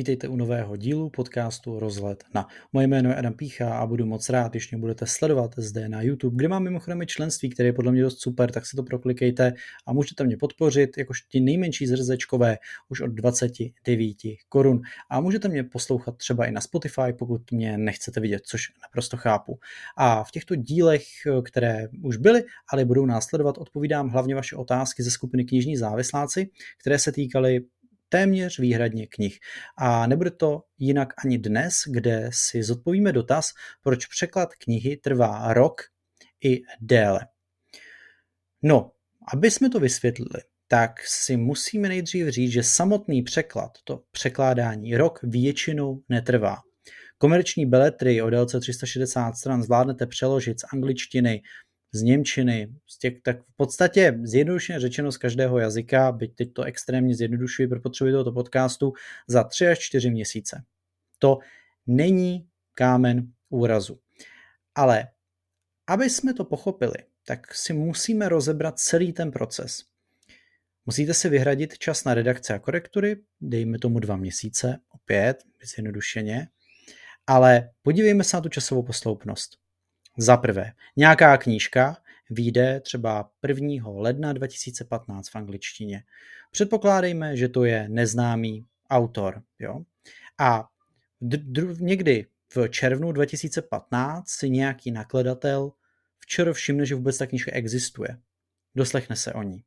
Vítejte u nového dílu podcastu Rozhled na. Moje jméno je Adam Pícha a budu moc rád, když mě budete sledovat zde na YouTube, kde mám mimochodem členství, které je podle mě dost super, tak si to proklikejte a můžete mě podpořit, jakož ti nejmenší zrzečkové už od 29 korun. A můžete mě poslouchat třeba i na Spotify, pokud mě nechcete vidět, což naprosto chápu. A v těchto dílech, které už byly, ale budou následovat, odpovídám hlavně vaše otázky ze skupiny knižní závisláci, které se týkaly téměř výhradně knih. A nebude to jinak ani dnes, kde si zodpovíme dotaz, proč překlad knihy trvá rok i déle. No, aby jsme to vysvětlili, tak si musíme nejdřív říct, že samotný překlad, to překládání rok většinou netrvá. Komerční beletry o délce 360 stran zvládnete přeložit z angličtiny z Němčiny, z těch, tak v podstatě zjednodušeně řečeno z každého jazyka, byť teď to extrémně zjednodušuji pro potřeby tohoto podcastu, za 3 až 4 měsíce. To není kámen úrazu. Ale aby jsme to pochopili, tak si musíme rozebrat celý ten proces. Musíte si vyhradit čas na redakce a korektury, dejme tomu dva měsíce, opět, zjednodušeně, ale podívejme se na tu časovou posloupnost. Za prvé, nějaká knížka vyjde třeba 1. ledna 2015 v angličtině. Předpokládejme, že to je neznámý autor. Jo? A někdy v červnu 2015 si nějaký nakladatel včera všimne, že vůbec ta knížka existuje. Doslechne se o ní.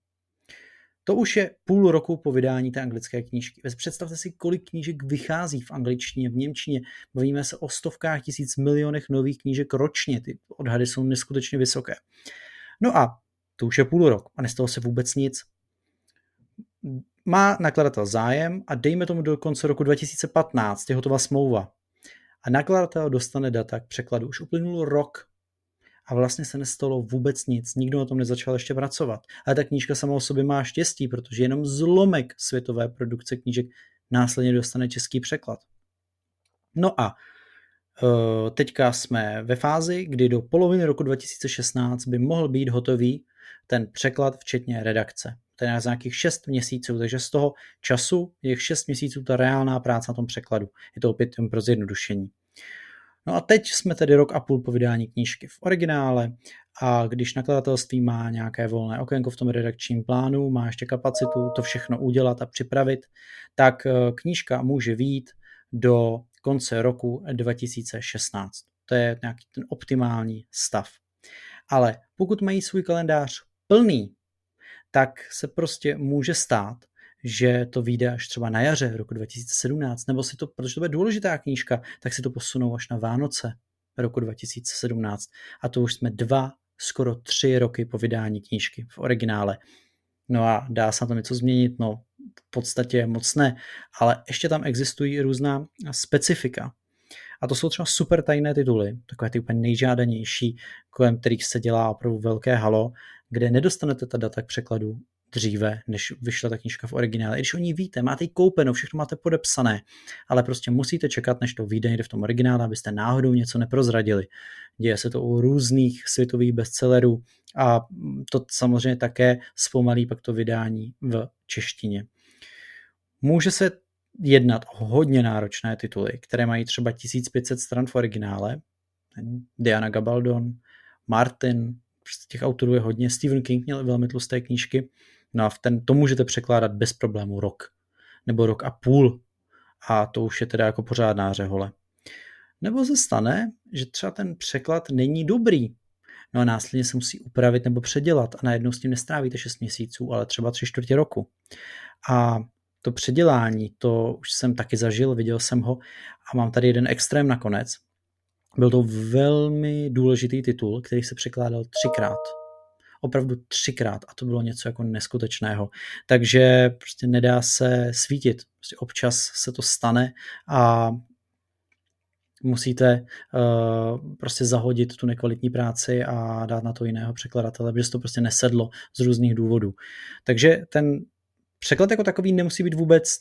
To už je půl roku po vydání té anglické knížky. Představte si, kolik knížek vychází v angličtině, v němčině. Bavíme se o stovkách tisíc milionech nových knížek ročně. Ty odhady jsou neskutečně vysoké. No a to už je půl rok a nestalo se vůbec nic. Má nakladatel zájem a dejme tomu do konce roku 2015 je hotová smlouva. A nakladatel dostane data k překladu. Už uplynul rok a vlastně se nestalo vůbec nic, nikdo na tom nezačal ještě pracovat. Ale ta knížka sama o sobě má štěstí, protože jenom zlomek světové produkce knížek následně dostane český překlad. No a e, teďka jsme ve fázi, kdy do poloviny roku 2016 by mohl být hotový ten překlad včetně redakce. To je za nějakých 6 měsíců, takže z toho času je 6 měsíců ta reálná práce na tom překladu. Je to opět pro zjednodušení. No a teď jsme tedy rok a půl po vydání knížky v originále a když nakladatelství má nějaké volné okénko v tom redakčním plánu, má ještě kapacitu to všechno udělat a připravit, tak eh, knížka může výjít do konce roku 2016. To je nějaký ten optimální stav. Ale pokud mají svůj kalendář plný, tak se prostě může stát, že to vyjde až třeba na jaře roku 2017, nebo si to, protože to bude důležitá knížka, tak si to posunou až na Vánoce roku 2017. A to už jsme dva, skoro tři roky po vydání knížky v originále. No a dá se na to něco změnit? No v podstatě moc ne, ale ještě tam existují různá specifika. A to jsou třeba super tajné tituly, takové ty úplně nejžádanější, kolem kterých se dělá opravdu velké halo, kde nedostanete ta data k překladu dříve, než vyšla ta knížka v originále. I když o ní víte, máte ji koupeno, všechno máte podepsané, ale prostě musíte čekat, než to vyjde někde v tom originále, abyste náhodou něco neprozradili. Děje se to u různých světových bestsellerů a to samozřejmě také zpomalí pak to vydání v češtině. Může se jednat o hodně náročné tituly, které mají třeba 1500 stran v originále. Diana Gabaldon, Martin, prostě těch autorů je hodně. Stephen King měl velmi tlusté knížky No a v ten, to můžete překládat bez problému rok. Nebo rok a půl. A to už je teda jako pořádná řehole. Nebo se stane, že třeba ten překlad není dobrý. No a následně se musí upravit nebo předělat a najednou s tím nestrávíte 6 měsíců, ale třeba 3 čtvrtě roku. A to předělání, to už jsem taky zažil, viděl jsem ho a mám tady jeden extrém nakonec. Byl to velmi důležitý titul, který se překládal třikrát opravdu třikrát a to bylo něco jako neskutečného. Takže prostě nedá se svítit. Prostě občas se to stane a musíte uh, prostě zahodit tu nekvalitní práci a dát na to jiného překladatele, protože to prostě nesedlo z různých důvodů. Takže ten překlad jako takový nemusí být vůbec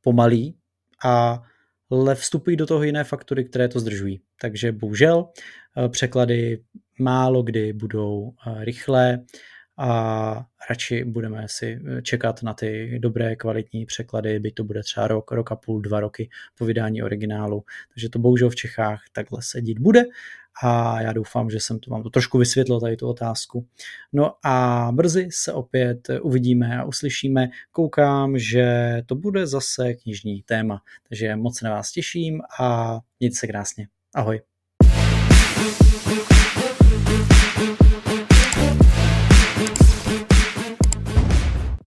pomalý a ale vstupují do toho jiné faktory, které to zdržují. Takže bohužel eh, překlady málo kdy budou eh, rychlé a radši budeme si čekat na ty dobré kvalitní překlady, byť to bude třeba rok, rok a půl, dva roky po vydání originálu. Takže to bohužel v Čechách takhle se dít bude a já doufám, že jsem to vám to trošku vysvětlil tady tu otázku. No a brzy se opět uvidíme a uslyšíme. Koukám, že to bude zase knižní téma, takže moc na vás těším a mějte se krásně. Ahoj.